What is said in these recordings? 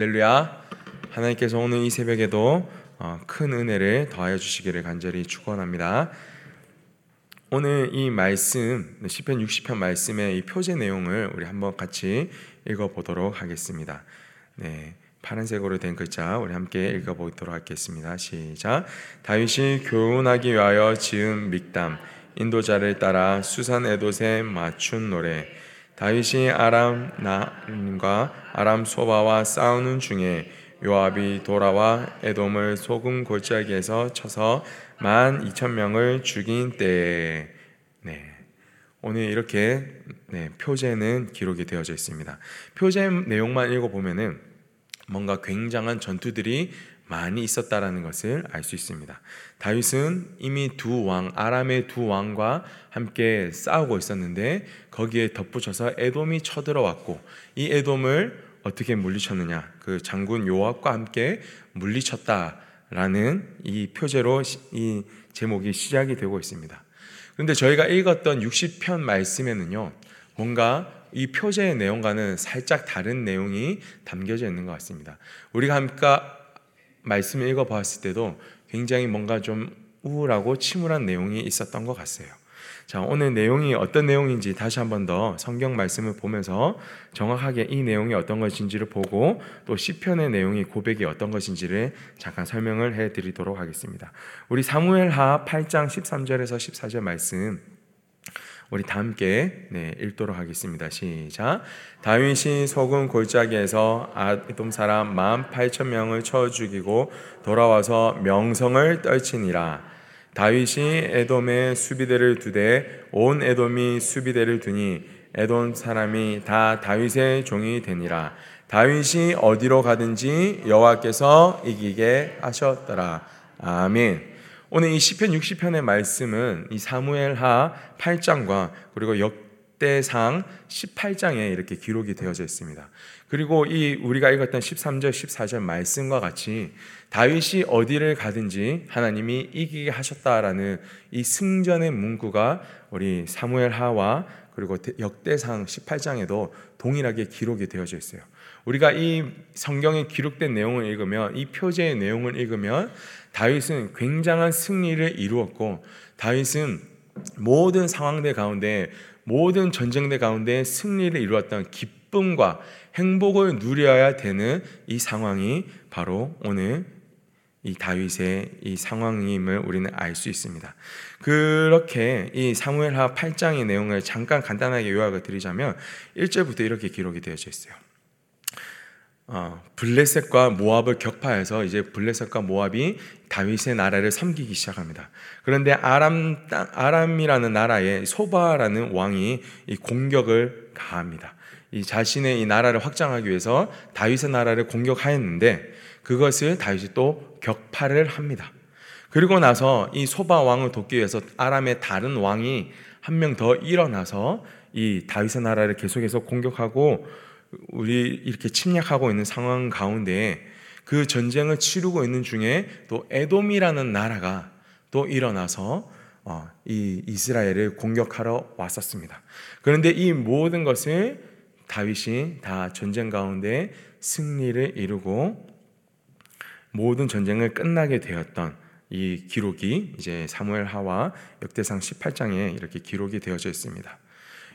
할렐루야. 하나님께서 오늘 이 새벽에도 어, 큰 은혜를 더하여 주시기를 간절히 축원합니다. 오늘 이 말씀 시편 60편 말씀의 이 표제 내용을 우리 한번 같이 읽어 보도록 하겠습니다. 네. 파란색으로 된 글자 우리 함께 읽어 보도록 하겠습니다. 시작. 다윗이 교훈하기 위하여 지은 믹담 인도자를 따라 수산 에도에 맞춘 노래 다윗이 아람 나과 아람 소바와 싸우는 중에 요압이 돌아와 에돔을 소금 골짜기에서 쳐서 만 이천 명을 죽인 때에 네. 오늘 이렇게 네, 표제는 기록이 되어져 있습니다. 표제 내용만 읽어보면은 뭔가 굉장한 전투들이 많이 있었다라는 것을 알 수 있습니다. 다윗은 이미 두 왕, 아람의 두 왕과 함께 싸우고 있었는데 거기에 덧붙여서 에돔이 쳐들어왔고 이 에돔을 어떻게 물리쳤느냐? 그 장군 요압과 함께 물리쳤다라는 이 표제로 이 제목이 시작이 되고 있습니다. 그런데 저희가 읽었던 60편 말씀에는요. 뭔가 이 표제의 내용과는 살짝 다른 내용이 담겨져 있는 것 같습니다. 우리가 함께 말씀을 읽어봤을 때도 굉장히 뭔가 좀 우울하고 침울한 내용이 있었던 것 같아요. 자, 오늘 내용이 어떤 내용인지 다시 한 번 더 성경 말씀을 보면서 정확하게 이 내용이 어떤 것인지를 보고 또 시편의 내용이 고백이 어떤 것인지를 잠깐 설명을 해 드리도록 하겠습니다. 우리 사무엘하 8장 13절에서 14절 말씀 우리 다 함께 네, 읽도록 하겠습니다. 시작. 다윗이 소금 골짜기에서 아돔 사람 만 팔천 명을 쳐 죽이고 돌아와서 명성을 떨치니라. 다윗이 에돔에 수비대를 두되 온 에돔이 수비대를 두니 에돔 사람이 다 다윗의 종이 되니라. 다윗이 어디로 가든지 여호와께서 이기게 하셨더라. 아멘. 오늘 이 시편 60편의 말씀은 이 사무엘하 8장과 그리고 역대상 18장에 이렇게 기록이 되어져 있습니다. 그리고 이 우리가 읽었던 13절 14절 말씀과 같이 다윗이 어디를 가든지 하나님이 이기게 하셨다라는 이 승전의 문구가 우리 사무엘하와 그리고 역대상 18장에도 동일하게 기록이 되어져 있어요. 우리가 이 성경에 기록된 내용을 읽으면 이 표제의 내용을 읽으면 다윗은 굉장한 승리를 이루었고 다윗은 모든 상황들 가운데 모든 전쟁들 가운데 승리를 이루었던 기쁨과 행복을 누려야 되는 이 상황이 바로 오늘 이 다윗의 이 상황임을 우리는 알 수 있습니다. 그렇게 이 사무엘하 8장의 내용을 잠깐 간단하게 요약을 드리자면 1절부터 이렇게 기록이 되어져 있어요. 어, 블레셋과 모압을 격파해서 이제 블레셋과 모압이 다윗의 나라를 섬기기 시작합니다. 그런데 아람 땅, 아람이라는 나라에 소바라는 왕이 이 공격을 가합니다. 이 자신의 이 나라를 확장하기 위해서 다윗의 나라를 공격하였는데 그것을 다윗이 또 격파를 합니다. 그리고 나서 이 소바 왕을 돕기 위해서 아람의 다른 왕이 한 명 더 일어나서 이 다윗의 나라를 계속해서 공격하고 우리 이렇게 침략하고 있는 상황 가운데 그 전쟁을 치르고 있는 중에 또 에돔이라는 나라가 또 일어나서 어, 이 이스라엘을 공격하러 왔었습니다. 그런데 이 모든 것을 다윗이 다 전쟁 가운데 승리를 이루고 모든 전쟁을 끝나게 되었던 이 기록이 이제 사무엘 하와 역대상 18장에 이렇게 기록이 되어져 있습니다.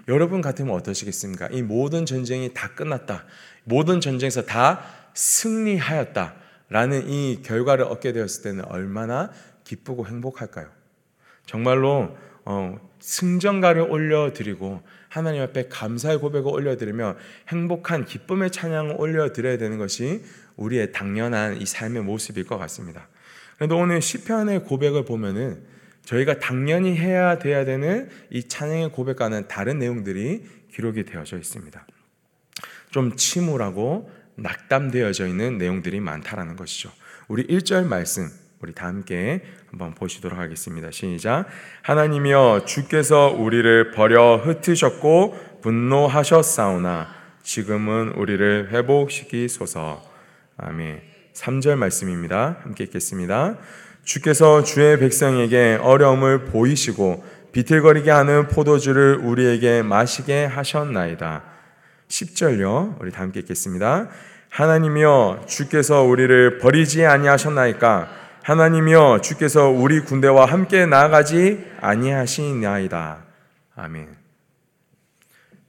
여러분 같으면 어떠시겠습니까? 이 모든 전쟁이 다 끝났다. 모든 전쟁에서 다 승리하였다. 라는 이 결과를 얻게 되었을 때는 얼마나 기쁘고 행복할까요? 정말로 어, 승전가를 올려드리고 하나님 앞에 감사의 고백을 올려드리며 행복한 기쁨의 찬양을 올려드려야 되는 것이 우리의 당연한 이 삶의 모습일 것 같습니다. 그런데 오늘 시편의 고백을 보면은 저희가 당연히 해야 돼야 되는 이 찬양의 고백과는 다른 내용들이 기록이 되어져 있습니다. 좀 침울하고 낙담되어져 있는 내용들이 많다라는 것이죠. 우리 1절 말씀 우리 다 함께 한번 보시도록 하겠습니다. 시작. 하나님이여 주께서 우리를 버려 흩으셨고 분노하셨사오나 지금은 우리를 회복시키소서. 아멘. 3절 말씀입니다. 함께 읽겠습니다. 주께서 주의 백성에게 어려움을 보이시고 비틀거리게 하는 포도주를 우리에게 마시게 하셨나이다. 10절요. 우리 다 함께 읽겠습니다. 하나님이여 주께서 우리를 버리지 아니하셨나이까 하나님이여 주께서 우리 군대와 함께 나아가지 아니하시나이다. 아멘.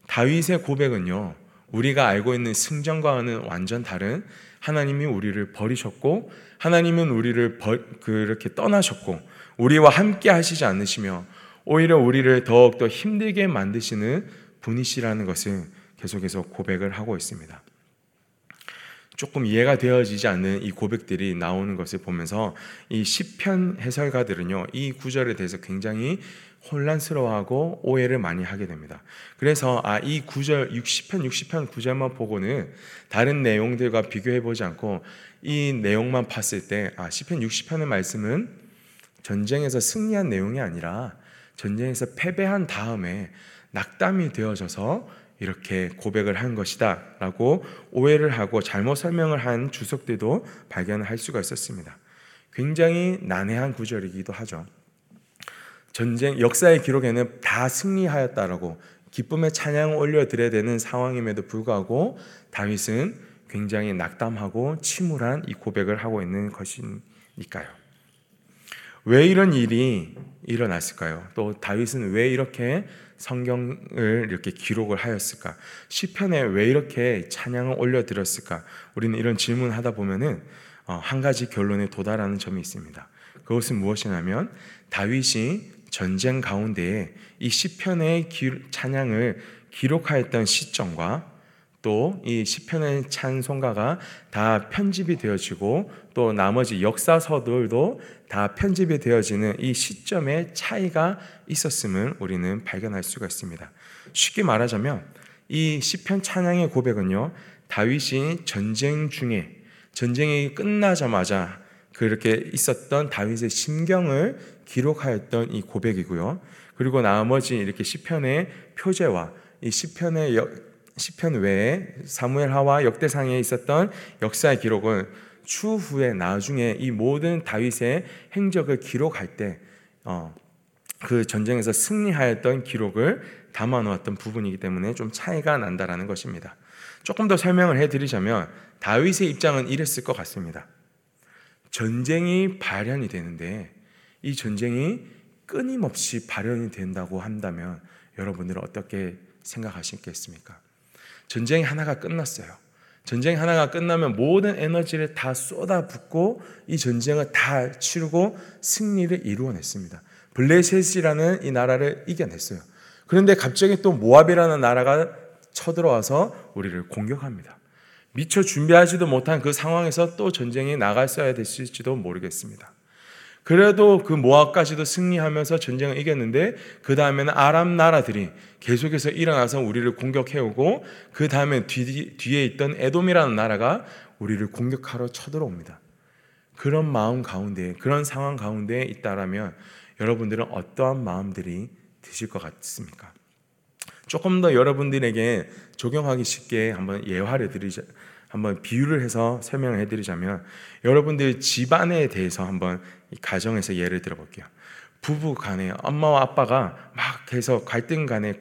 다윗의 고백은요. 우리가 알고 있는 승전과는 완전 다른 하나님이 우리를 버리셨고 하나님은 우리를 버, 그렇게 떠나셨고 우리와 함께 하시지 않으시며 오히려 우리를 더욱더 힘들게 만드시는 분이시라는 것을 계속해서 고백을 하고 있습니다. 조금 이해가 되어지지 않는 이 고백들이 나오는 것을 보면서 이 시편 해설가들은요 이 구절에 대해서 굉장히 혼란스러워하고 오해를 많이 하게 됩니다. 그래서 아 이 구절 60편 60편 구절만 보고는 다른 내용들과 비교해 보지 않고 이 내용만 봤을 때 아 시편 60편의 말씀은 전쟁에서 승리한 내용이 아니라 전쟁에서 패배한 다음에 낙담이 되어져서 이렇게 고백을 한 것이다 라고 오해를 하고 잘못 설명을 한 주석들도 발견할 수가 있었습니다. 굉장히 난해한 구절이기도 하죠. 전쟁 역사의 기록에는 다 승리하였다라고 기쁨의 찬양을 올려드려야 되는 상황임에도 불구하고 다윗은 굉장히 낙담하고 침울한 이 고백을 하고 있는 것이니까요. 왜 이런 일이 일어났을까요? 또 다윗은 왜 이렇게 성경을 이렇게 기록을 하였을까? 시편에 왜 이렇게 찬양을 올려드렸을까? 우리는 이런 질문하다 보면은 어, 한 가지 결론에 도달하는 점이 있습니다. 그것은 무엇이냐면 다윗이 전쟁 가운데에 이 시편의 찬양을 기록하였던 시점과 또 이 시편의 찬송가가 다 편집이 되어지고 또 나머지 역사서들도 다 편집이 되어지는 이 시점의 차이가 있었음을 우리는 발견할 수가 있습니다. 쉽게 말하자면 이 시편 찬양의 고백은요. 다윗이 전쟁 중에 전쟁이 끝나자마자 그렇게 있었던 다윗의 심경을 기록하였던 이 고백이고요. 그리고 나머지 이렇게 시편의 표제와 이 시편의 시편 외에 사무엘하와 역대상에 있었던 역사의 기록은 추후에 나중에 이 모든 다윗의 행적을 기록할 때, 어, 그 전쟁에서 승리하였던 기록을 담아 놓았던 부분이기 때문에 좀 차이가 난다라는 것입니다. 조금 더 설명을 해드리자면 다윗의 입장은 이랬을 것 같습니다. 전쟁이 발현이 되는데 이 전쟁이 끊임없이 발현이 된다고 한다면 여러분들은 어떻게 생각하시겠습니까? 전쟁이 하나가 끝났어요. 전쟁 하나가 끝나면 모든 에너지를 다 쏟아붓고 이 전쟁을 다 치르고 승리를 이루어냈습니다. 블레셋이라는 이 나라를 이겨냈어요. 그런데 갑자기 또 모압이라는 나라가 쳐들어와서 우리를 공격합니다. 미처 준비하지도 못한 그 상황에서 또 전쟁에 나갔어야 됐을지도 모르겠습니다. 그래도 그 모압까지도 승리하면서 전쟁을 이겼는데 그 다음에는 아람 나라들이 계속해서 일어나서 우리를 공격해오고 그 다음에 뒤에 있던 에돔이라는 나라가 우리를 공격하러 쳐들어옵니다. 그런 마음 가운데 그런 상황 가운데 있다라면 여러분들은 어떠한 마음들이 드실 것 같습니까? 조금 더 여러분들에게 적용하기 쉽게 한번 예화를 드리자 한번 비유를 해서 설명을 해드리자면 여러분들 집안에 대해서 한번 가정에서 예를 들어볼게요. 부부 간에 엄마와 아빠가 막 해서 갈등 간에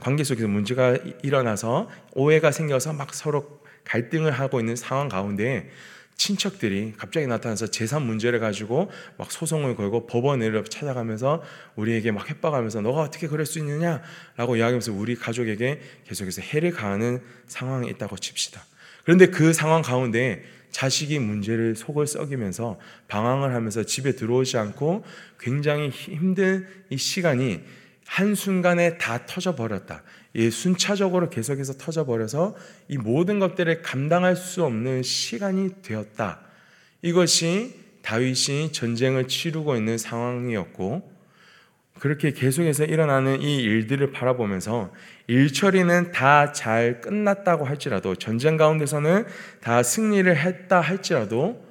관계 속에서 문제가 일어나서 오해가 생겨서 막 서로 갈등을 하고 있는 상황 가운데 친척들이 갑자기 나타나서 재산 문제를 가지고 막 소송을 걸고 법원을 찾아가면서 우리에게 막 협박하면서 너가 어떻게 그럴 수 있느냐라고 이야기하면서 우리 가족에게 계속해서 해를 가하는 상황에 있다고 칩시다. 그런데 그 상황 가운데 자식이 문제를 속을 썩이면서 방황을 하면서 집에 들어오지 않고 굉장히 힘든 이 시간이 한순간에 다 터져버렸다. 예, 순차적으로 계속해서 터져버려서 이 모든 것들을 감당할 수 없는 시간이 되었다. 이것이 다윗이 전쟁을 치르고 있는 상황이었고, 그렇게 계속해서 일어나는 이 일들을 바라보면서 일처리는 다 잘 끝났다고 할지라도 전쟁 가운데서는 다 승리를 했다 할지라도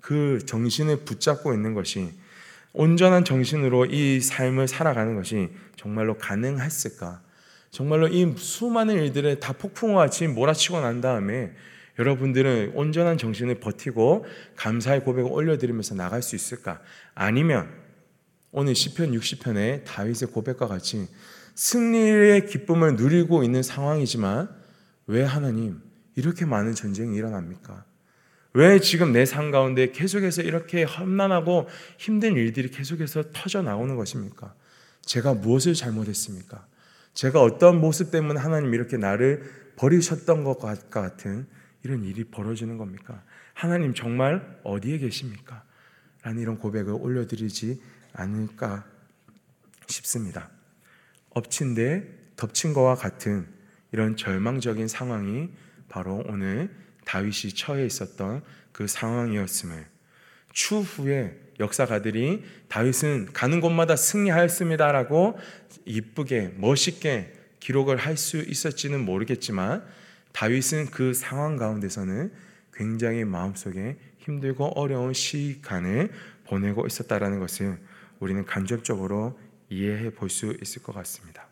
그 정신을 붙잡고 있는 것이 온전한 정신으로 이 삶을 살아가는 것이 정말로 가능했을까? 정말로 이 수많은 일들을 다 폭풍과 같이 몰아치고 난 다음에 여러분들은 온전한 정신을 버티고 감사의 고백을 올려드리면서 나갈 수 있을까? 아니면 오늘 시편 60편의 다윗의 고백과 같이 승리의 기쁨을 누리고 있는 상황이지만 왜 하나님 이렇게 많은 전쟁이 일어납니까? 왜 지금 내 삶 가운데 계속해서 이렇게 험난하고 힘든 일들이 계속해서 터져 나오는 것입니까? 제가 무엇을 잘못했습니까? 제가 어떤 모습 때문에 하나님 이렇게 나를 버리셨던 것 같은 이런 일이 벌어지는 겁니까? 하나님 정말 어디에 계십니까? 라는 이런 고백을 올려드리지 않을까 싶습니다. 엎친 데 덮친 것과 같은 이런 절망적인 상황이 바로 오늘 다윗이 처해 있었던 그 상황이었음을 추후에 역사가들이 다윗은 가는 곳마다 승리하였습니다라고 이쁘게 멋있게 기록을 할 수 있었지는 모르겠지만 다윗은 그 상황 가운데서는 굉장히 마음속에 힘들고 어려운 시간을 보내고 있었다라는 것을 우리는 간접적으로 이해해 볼 수 있을 것 같습니다.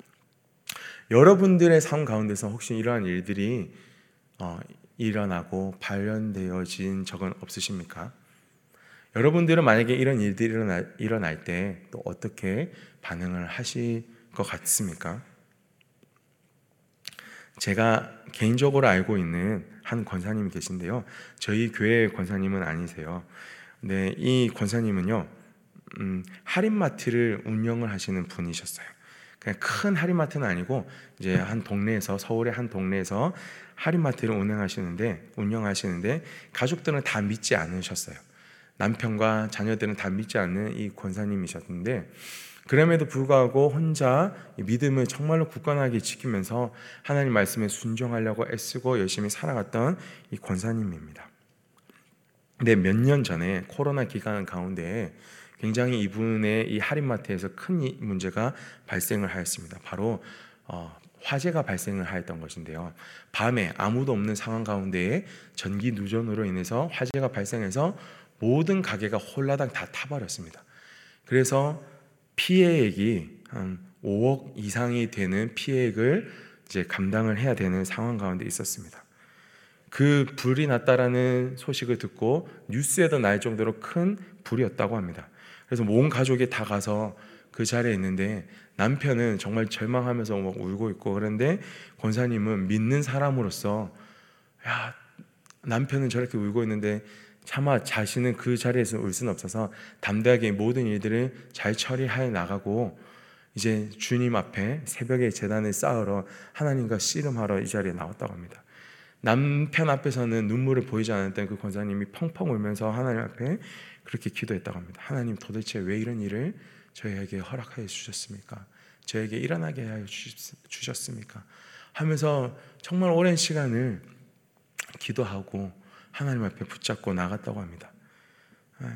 여러분들의 삶 가운데서 혹시 이러한 일들이 어, 일어나고 발현되어진 적은 없으십니까? 여러분들은 만약에 이런 일들이 일어날, 일어날 때 또 어떻게 반응을 하실 것 같습니까? 제가 개인적으로 알고 있는 한 권사님이 계신데요. 저희 교회 권사님은 아니세요. 네, 이 권사님은요, 음, 할인마트를 운영을 하시는 분이셨어요. 그냥 큰 할인마트는 아니고 이제 한 동네에서 서울의 한 동네에서 할인마트를 운영하시는데 운영하시는데 가족들은 다 믿지 않으셨어요. 남편과 자녀들은 다 믿지 않는 이 권사님이셨는데 그럼에도 불구하고 혼자 믿음을 정말로 굳건하게 지키면서 하나님 말씀에 순종하려고 애쓰고 열심히 살아갔던 이 권사님입니다. 근데 몇 년 전에 코로나 기간 가운데 굉장히 이분의 이 할인마트에서 큰 문제가 발생을 하였습니다. 바로 어, 화재가 발생을 하였던 것인데요. 밤에 아무도 없는 상황 가운데에 전기 누전으로 인해서 화재가 발생해서 모든 가게가 홀라당 다 타버렸습니다. 그래서 피해액이 한 5억 이상이 되는 피해액을 이제 감당을 해야 되는 상황 가운데 있었습니다. 그 불이 났다라는 소식을 듣고 뉴스에도 날 정도로 큰 불이었다고 합니다. 그래서 온 가족이 다 가서 그 자리에 있는데 남편은 정말 절망하면서 막 울고 있고 그런데 권사님은 믿는 사람으로서 야 남편은 저렇게 울고 있는데 차마 자신은 그 자리에서 울 수는 없어서 담대하게 모든 일들을 잘 처리해 나가고 이제 주님 앞에 새벽에 재단을 쌓으러 하나님과 씨름하러 이 자리에 나왔다고 합니다. 남편 앞에서는 눈물을 보이지 않았던 그 권사님이 펑펑 울면서 하나님 앞에 그렇게 기도했다고 합니다. 하나님 도대체 왜 이런 일을 저희에게 허락하여 주셨습니까? 저에게 일어나게 하여 주셨습니까? 하면서 정말 오랜 시간을 기도하고 하나님 앞에 붙잡고 나갔다고 합니다. 예.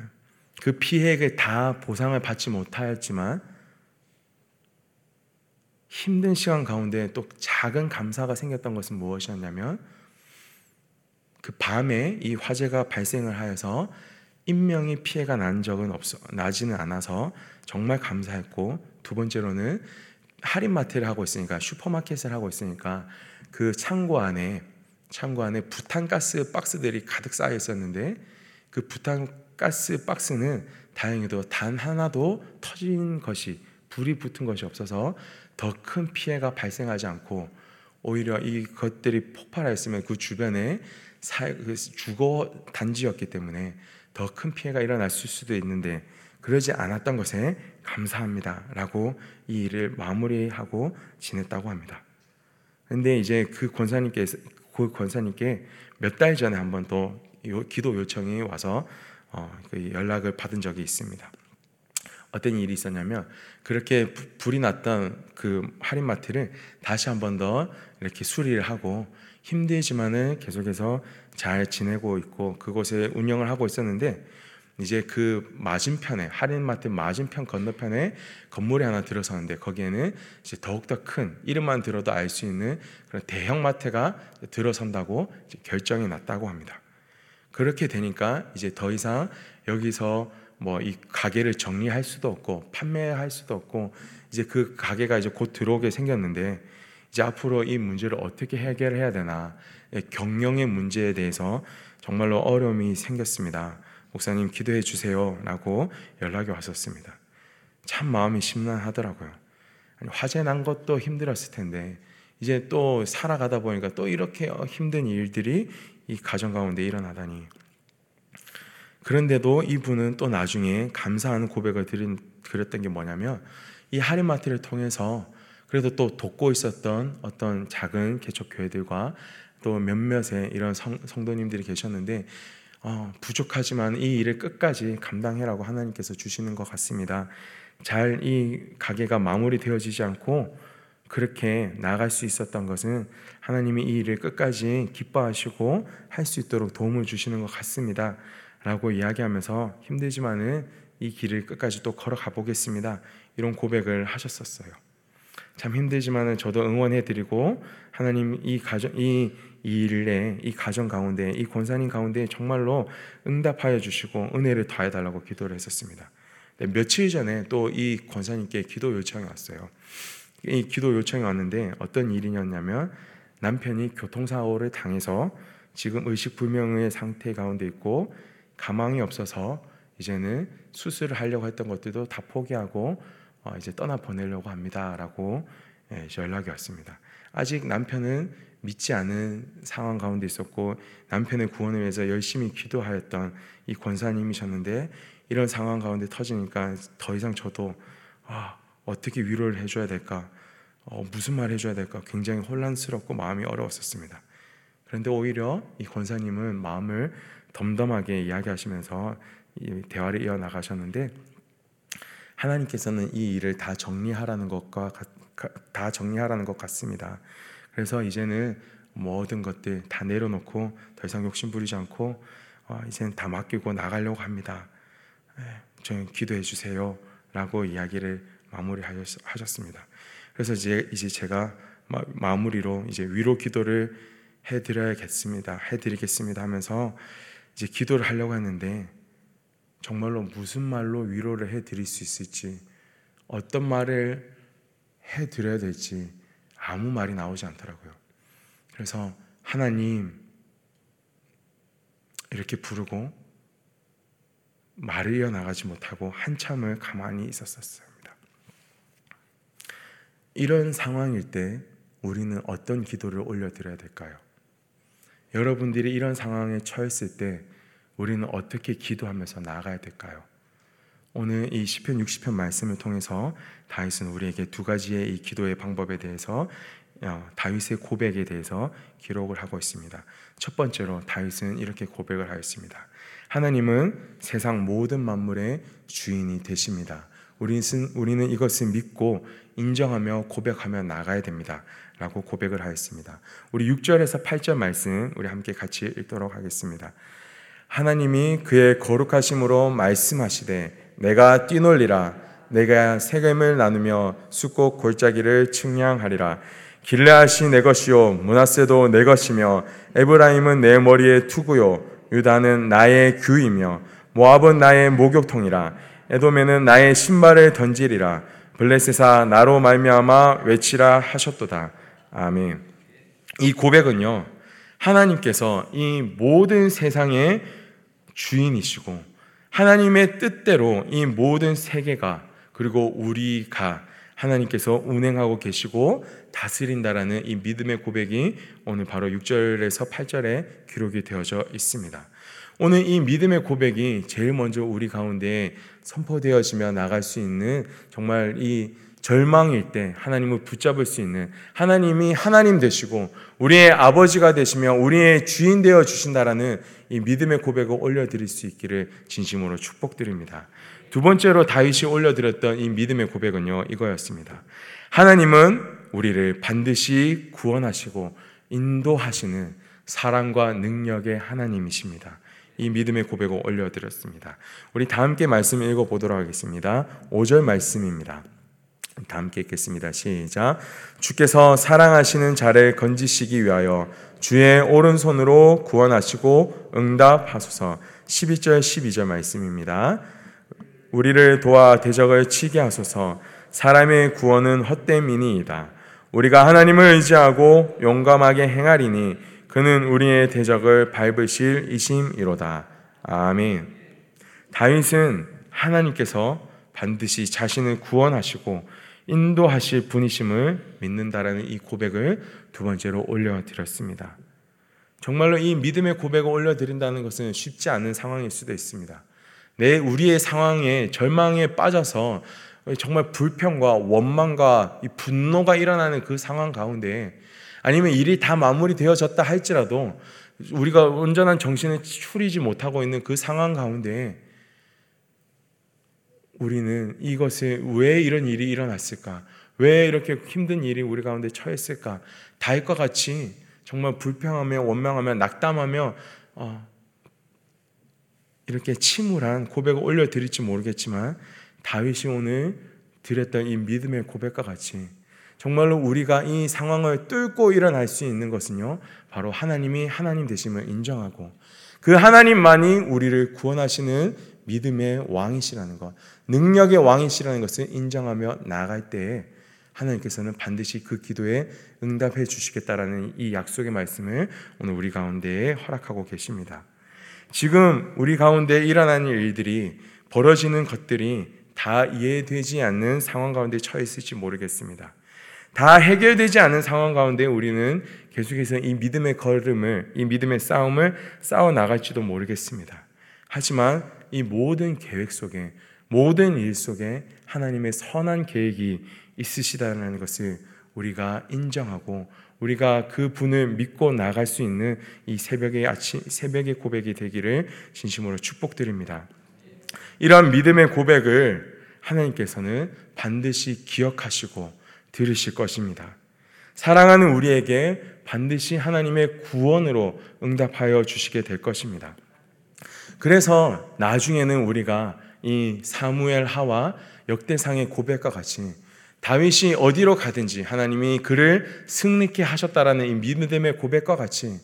그 피해액을 다 보상을 받지 못하였지만 힘든 시간 가운데 또 작은 감사가 생겼던 것은 무엇이었냐면 그 밤에 이 화재가 발생을 하여서 인명이 피해가 난 적은 없어 나지는 않아서 정말 감사했고 두 번째로는 할인마트를 하고 있으니까 슈퍼마켓을 하고 있으니까 그 창고 안에 창고 안에 부탄가스 박스들이 가득 쌓여 있었는데 그 부탄가스 박스는 다행히도 단 하나도 터진 것이 불이 붙은 것이 없어서 더 큰 피해가 발생하지 않고 오히려 이 것들이 폭발하였으면 그 주변에 그 주거 단지였기 때문에 더 큰 피해가 일어날 수도 있는데 그러지 않았던 것에 감사합니다라고 이 일을 마무리하고 지냈다고 합니다. 근데 이제 그 권사님께서 그 권사님께 몇 달 전에 한번 또 기도 요청이 와서 어, 그 연락을 받은 적이 있습니다. 어떤 일이 있었냐면 그렇게 불이 났던 그 할인마트를 다시 한 번 더 이렇게 수리를 하고 힘들지만은 계속해서 잘 지내고 있고 그곳에 운영을 하고 있었는데 이제 그 맞은편에 할인마트 맞은편 건너편에 건물이 하나 들어서는데 거기에는 이제 더욱더 큰 이름만 들어도 알 수 있는 그런 대형 마트가 들어선다고 결정이 났다고 합니다. 그렇게 되니까 이제 더 이상 여기서 뭐 이 가게를 정리할 수도 없고 판매할 수도 없고 이제 그 가게가 이제 곧 들어오게 생겼는데 이제 앞으로 이 문제를 어떻게 해결해야 되나 경영의 문제에 대해서 정말로 어려움이 생겼습니다. 목사님 기도해 주세요라고 연락이 왔었습니다. 참 마음이 심란하더라고요. 화재 난 것도 힘들었을 텐데 이제 또 살아가다 보니까 또 이렇게 힘든 일들이 이 가정 가운데 일어나다니. 그런데도 이분은 또 나중에 감사하는 고백을 드린 드렸던 게 뭐냐면 이 하리마트를 통해서 그래도 또 돕고 있었던 어떤 작은 개척 교회들과 또 몇몇의 이런 성, 성도님들이 계셨는데 어, 부족하지만 이 일을 끝까지 감당해라고 하나님께서 주시는 것 같습니다. 잘 이 가게가 마무리되어지지 않고 그렇게 나갈 수 있었던 것은 하나님이 이 일을 끝까지 기뻐하시고 할 수 있도록 도움을 주시는 것 같습니다. 라고 이야기하면서 힘들지만은 이 길을 끝까지 또 걸어가 보겠습니다. 이런 고백을 하셨었어요. 참 힘들지만은 저도 응원해 드리고 하나님 이 가정 이, 이 일에 이 가정 가운데 이 권사님 가운데 정말로 응답하여 주시고 은혜를 더해 달라고 기도를 했었습니다. 며칠 전에 또 이 권사님께 기도 요청이 왔어요. 이 기도 요청이 왔는데 어떤 일이었냐면 남편이 교통사고를 당해서 지금 의식불명의 상태 가운데 있고 가망이 없어서 이제는 수술을 하려고 했던 것들도 다 포기하고 어, 이제 떠나 보내려고 합니다라고 예, 연락이 왔습니다. 아직 남편은 믿지 않은 상황 가운데 있었고 남편의 구원을 위해서 열심히 기도하였던 이 권사님이셨는데 이런 상황 가운데 터지니까 더 이상 저도 아, 어떻게 위로를 해줘야 될까 어, 무슨 말 해줘야 될까 굉장히 혼란스럽고 마음이 어려웠었습니다. 그런데 오히려 이 권사님은 마음을 덤덤하게 이야기하시면서 이 대화를 이어 나가셨는데 하나님께서는 이 일을 다 정리하라는 것과 다 정리하라는 것 같습니다. 그래서 이제는 모든 것들 다 내려놓고 더 이상 욕심 부리지 않고 어, 이제는 다 맡기고 나가려고 합니다. 예, 저희 기도해 주세요라고 이야기를 마무리하셨습니다. 그래서 이제 이제 제가 마 무리로 이제 위로 기도를 해드려야겠습니다. 해드리겠습니다 하면서 이제 기도를 하려고 했는데 정말로 무슨 말로 위로를 해 드릴 수 있을지 어떤 말을 해 드려야 될지 아무 말이 나오지 않더라고요. 그래서 하나님 이렇게 부르고 말을 이어나가지 못하고 한참을 가만히 있었습니다. 이런 상황일 때 우리는 어떤 기도를 올려드려야 될까요? 여러분들이 이런 상황에 처했을 때 우리는 어떻게 기도하면서 나아가야 될까요? 오늘 이 시편 60편 말씀을 통해서 다윗은 우리에게 두 가지의 이 기도의 방법에 대해서 어, 다윗의 고백에 대해서 기록을 하고 있습니다. 첫 번째로 다윗은 이렇게 고백을 하였습니다. 하나님은 세상 모든 만물의 주인이 되십니다. 우리는, 우리는 이것을 믿고 인정하며 고백하며 나가야 됩니다. 라고 고백을 하였습니다. 우리 6절에서 8절 말씀 우리 함께 같이 읽도록 하겠습니다. 하나님이 그의 거룩하심으로 말씀하시되 내가 뛰놀리라. 내가 세겜을 나누며 숫곡 골짜기를 측량하리라. 길레앗이 내 것이요 문하세도 내 것이며 에브라임은 내 머리의 투구요 유다는 나의 규이며 모압은 나의 목욕통이라. 에돔에는 나의 신발을 던지리라. 블레셋아 나로 말미암아 외치라 하셨도다 아멘 이 고백은요 하나님께서 이 모든 세상의 주인이시고 하나님의 뜻대로 이 모든 세계가 그리고 우리가 하나님께서 운행하고 계시고 다스린다라는 이 믿음의 고백이 오늘 바로 6절에서 8절에 기록이 되어져 있습니다. 오늘 이 믿음의 고백이 제일 먼저 우리 가운데 선포되어지며 나갈 수 있는 정말 이 절망일 때 하나님을 붙잡을 수 있는 하나님이 하나님 되시고 우리의 아버지가 되시며 우리의 주인 되어 주신다라는 이 믿음의 고백을 올려드릴 수 있기를 진심으로 축복드립니다. 두 번째로 다윗이 올려드렸던 이 믿음의 고백은요 이거였습니다. 하나님은 우리를 반드시 구원하시고 인도하시는 사랑과 능력의 하나님이십니다. 이 믿음의 고백을 올려드렸습니다. 우리 다 함께 말씀 읽어보도록 하겠습니다. 5절 말씀입니다. 다 함께 읽겠습니다. 시작. 주께서 사랑하시는 자를 건지시기 위하여 주의 오른손으로 구원하시고 응답하소서. 12절 12절 말씀입니다. 우리를 도와 대적을 치게 하소서. 사람의 구원은 헛됨이니이다. 우리가 하나님을 의지하고 용감하게 행하리니 그는 우리의 대적을 밟으실 이심이로다. 아멘. 다윗은 하나님께서 반드시 자신을 구원하시고 인도하실 분이심을 믿는다라는 이 고백을 두 번째로 올려드렸습니다. 정말로 이 믿음의 고백을 올려드린다는 것은 쉽지 않은 상황일 수도 있습니다. 내 우리의 상황에 절망에 빠져서 정말 불평과 원망과 분노가 일어나는 그 상황 가운데 아니면 일이 다 마무리되어졌다 할지라도 우리가 온전한 정신을 추리지 못하고 있는 그 상황 가운데 우리는 이것에 왜 이런 일이 일어났을까? 왜 이렇게 힘든 일이 우리 가운데 처했을까? 다윗과 같이 정말 불평하며 원망하며 낙담하며 어, 이렇게 침울한 고백을 올려드릴지 모르겠지만 다윗이 오늘 드렸던 이 믿음의 고백과 같이 정말로 우리가 이 상황을 뚫고 일어날 수 있는 것은요 바로 하나님이 하나님 되심을 인정하고 그 하나님만이 우리를 구원하시는 믿음의 왕이시라는 것, 능력의 왕이시라는 것을 인정하며 나아갈 때에 하나님께서는 반드시 그 기도에 응답해 주시겠다라는 이 약속의 말씀을 오늘 우리 가운데에 허락하고 계십니다. 지금 우리 가운데 일어나는 일들이 벌어지는 것들이 다 이해되지 않는 상황 가운데 처해 있을지 모르겠습니다. 다 해결되지 않은 상황 가운데 우리는 계속해서 이 믿음의 걸음을, 이 믿음의 싸움을 싸워 나갈지도 모르겠습니다. 하지만 이 모든 계획 속에, 모든 일 속에 하나님의 선한 계획이 있으시다는 것을 우리가 인정하고 우리가 그 분을 믿고 나갈 수 있는 이 새벽의 아침, 새벽의 고백이 되기를 진심으로 축복드립니다. 이러한 믿음의 고백을 하나님께서는 반드시 기억하시고 들으실 것입니다. 사랑하는 우리에게 반드시 하나님의 구원으로 응답하여 주시게 될 것입니다. 그래서 나중에는 우리가 이 사무엘 하와 역대상의 고백과 같이 다윗이 어디로 가든지 하나님이 그를 승리케 하셨다라는 이 믿음의 고백과 같이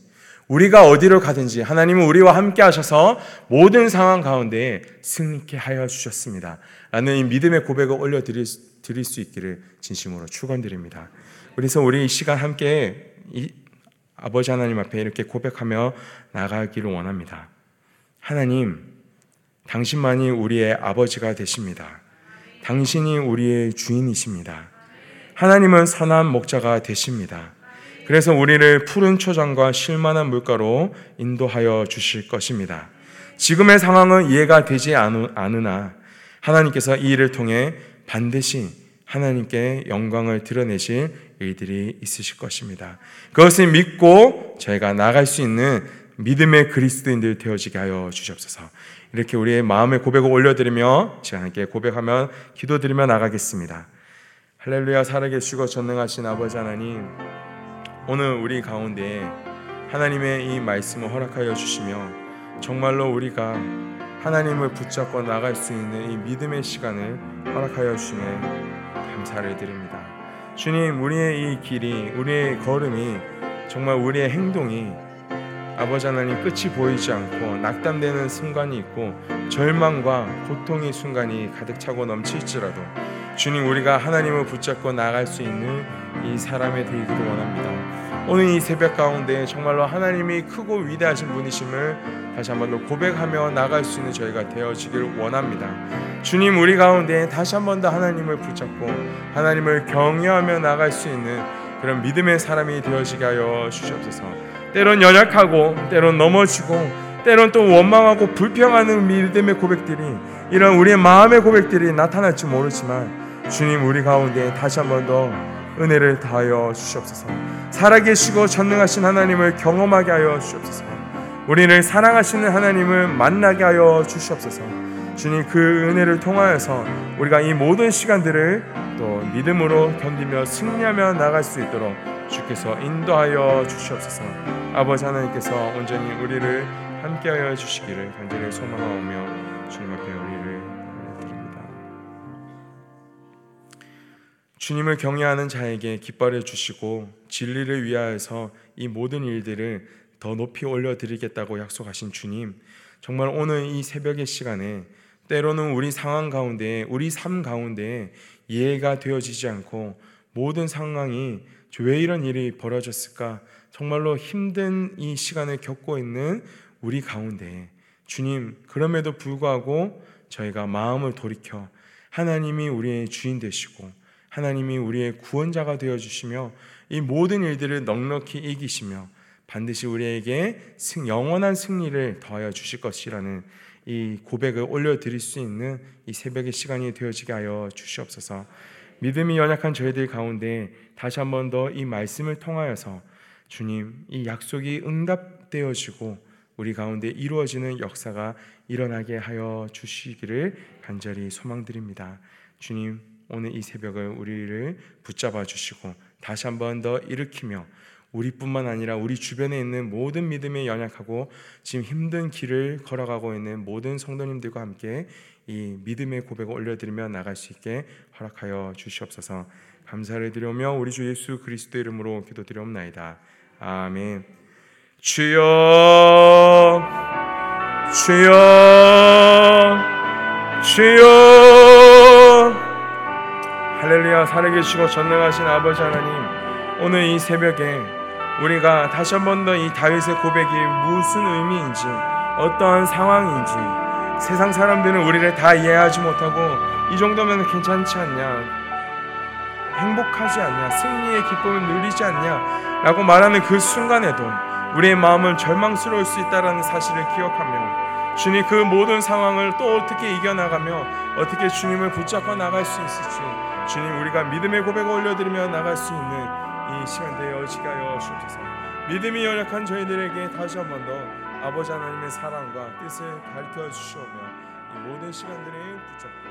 우리가 어디로 가든지 하나님은 우리와 함께 하셔서 모든 상황 가운데 승리케 하여 주셨습니다. 라는 이 믿음의 고백을 올려 드릴 드릴 수 있기를 진심으로 축원드립니다. 그래서 우리 이 시간 함께 이 아버지 하나님 앞에 이렇게 고백하며 나가기를 원합니다. 하나님, 당신만이 우리의 아버지가 되십니다. 당신이 우리의 주인이십니다. 하나님은 선한 목자가 되십니다. 그래서 우리를 푸른 초장과 쉴만한 물가로 인도하여 주실 것입니다. 지금의 상황은 이해가 되지 않으나 하나님께서 이 일을 통해 반드시 하나님께 영광을 드러내실 일들이 있으실 것입니다. 그것을 믿고 저희가 나갈 수 있는 믿음의 그리스도인들 되어지게 하여 주시옵소서. 이렇게 우리의 마음의 고백을 올려드리며 제가 함께 고백하며 기도드리며 나가겠습니다. 할렐루야 살아계시고 전능하신 아버지 하나님 오늘 우리 가운데 하나님의 이 말씀을 허락하여 주시며 정말로 우리가 하나님을 붙잡고 나갈 수 있는 이 믿음의 시간을 허락하여 주시네 감사를 드립니다. 주님, 우리의 이 길이, 우리의 걸음이 정말 우리의 행동이 아버지 하나님 끝이 보이지 않고 낙담되는 순간이 있고 절망과 고통의 순간이 가득 차고 넘칠지라도 주님 우리가 하나님을 붙잡고 나갈 수 있는 이 사람의 되기를 원합니다. 오늘 이 새벽 가운데 정말로 하나님이 크고 위대하신 분이심을 다시 한번 더 고백하며 나갈 수 있는 저희가 되어지기를 원합니다. 주님 우리 가운데 다시 한 번 더 하나님을 붙잡고 하나님을 경외하며 나갈 수 있는 그런 믿음의 사람이 되어지게 하여 주시옵소서. 때론 연약하고 때론 넘어지고 때론 또 원망하고 불평하는 믿음의 고백들이 이런 우리의 마음의 고백들이 나타날지 모르지만 주님 우리 가운데 다시 한 번 더 은혜를 다하여 주시옵소서. 살아계시고 전능하신 하나님을 경험하게 하여 주시옵소서. 우리를 사랑하시는 하나님을 만나게 하여 주시옵소서. 주님 그 은혜를 통하여서 우리가 이 모든 시간들을 또 믿음으로 견디며 승리하며 나갈 수 있도록 주께서 인도하여 주시옵소서. 아버지 하나님께서 온전히 우리를 함께하여 주시기를 간절히 소망하오며 주님 앞에 우리를 드립니다. 주님을 경외하는 자에게 기뻐해 주시고 진리를 위하여서 이 모든 일들을 더 높이 올려드리겠다고 약속하신 주님, 정말 오늘 이 새벽의 시간에 때로는 우리 상황 가운데, 우리 삶 가운데 이해가 되어지지 않고 모든 상황이 왜 이런 일이 벌어졌을까? 정말로 힘든 이 시간을 겪고 있는 우리 가운데 주님, 그럼에도 불구하고 저희가 마음을 돌이켜 하나님이 우리의 주인 되시고 하나님이 우리의 구원자가 되어 주시며 이 모든 일들을 넉넉히 이기시며 반드시 우리에게 승, 영원한 승리를 더하여 주실 것이라는 이 고백을 올려드릴 수 있는 이 새벽의 시간이 되어지게 하여 주시옵소서. 믿음이 연약한 저희들 가운데 다시 한 번 더 이 말씀을 통하여서 주님 이 약속이 응답되어지고 우리 가운데 이루어지는 역사가 일어나게 하여 주시기를 간절히 소망드립니다. 주님 오늘 이 새벽을 우리를 붙잡아 주시고 다시 한 번 더 일으키며 우리뿐만 아니라 우리 주변에 있는 모든 믿음에 연약하고 지금 힘든 길을 걸어가고 있는 모든 성도님들과 함께 이 믿음의 고백을 올려드리며 나갈 수 있게 허락하여 주시옵소서. 감사를 드리며 우리 주 예수 그리스도 이름으로 기도드리옵나이다. 아멘. 주여, 주여, 주여. 할렐루야 살아계시고 전능하신 아버지 하나님 오늘 이 새벽에 우리가 다시 한 번 더 이 다윗의 고백이 무슨 의미인지 어떠한 상황인지 세상 사람들은 우리를 다 이해하지 못하고 이 정도면 괜찮지 않냐? 행복하지 않냐? 승리의 기쁨을 누리지 않냐? 라고 말하는 그 순간에도 우리의 마음은 절망스러울 수 있다는 사실을 기억하며 주님 그 모든 상황을 또 어떻게 이겨나가며 어떻게 주님을 붙잡고 나갈 수 있을지 주님 우리가 믿음의 고백을 올려드리며 나갈 수 있는 이 시간 되어지게 하여 주옵소서. 믿음이 연약한 저희들에게 다시 한 번 더 아버지 하나님의 사랑과 뜻을 가르쳐 주시오며 이 모든 시간들을 붙잡고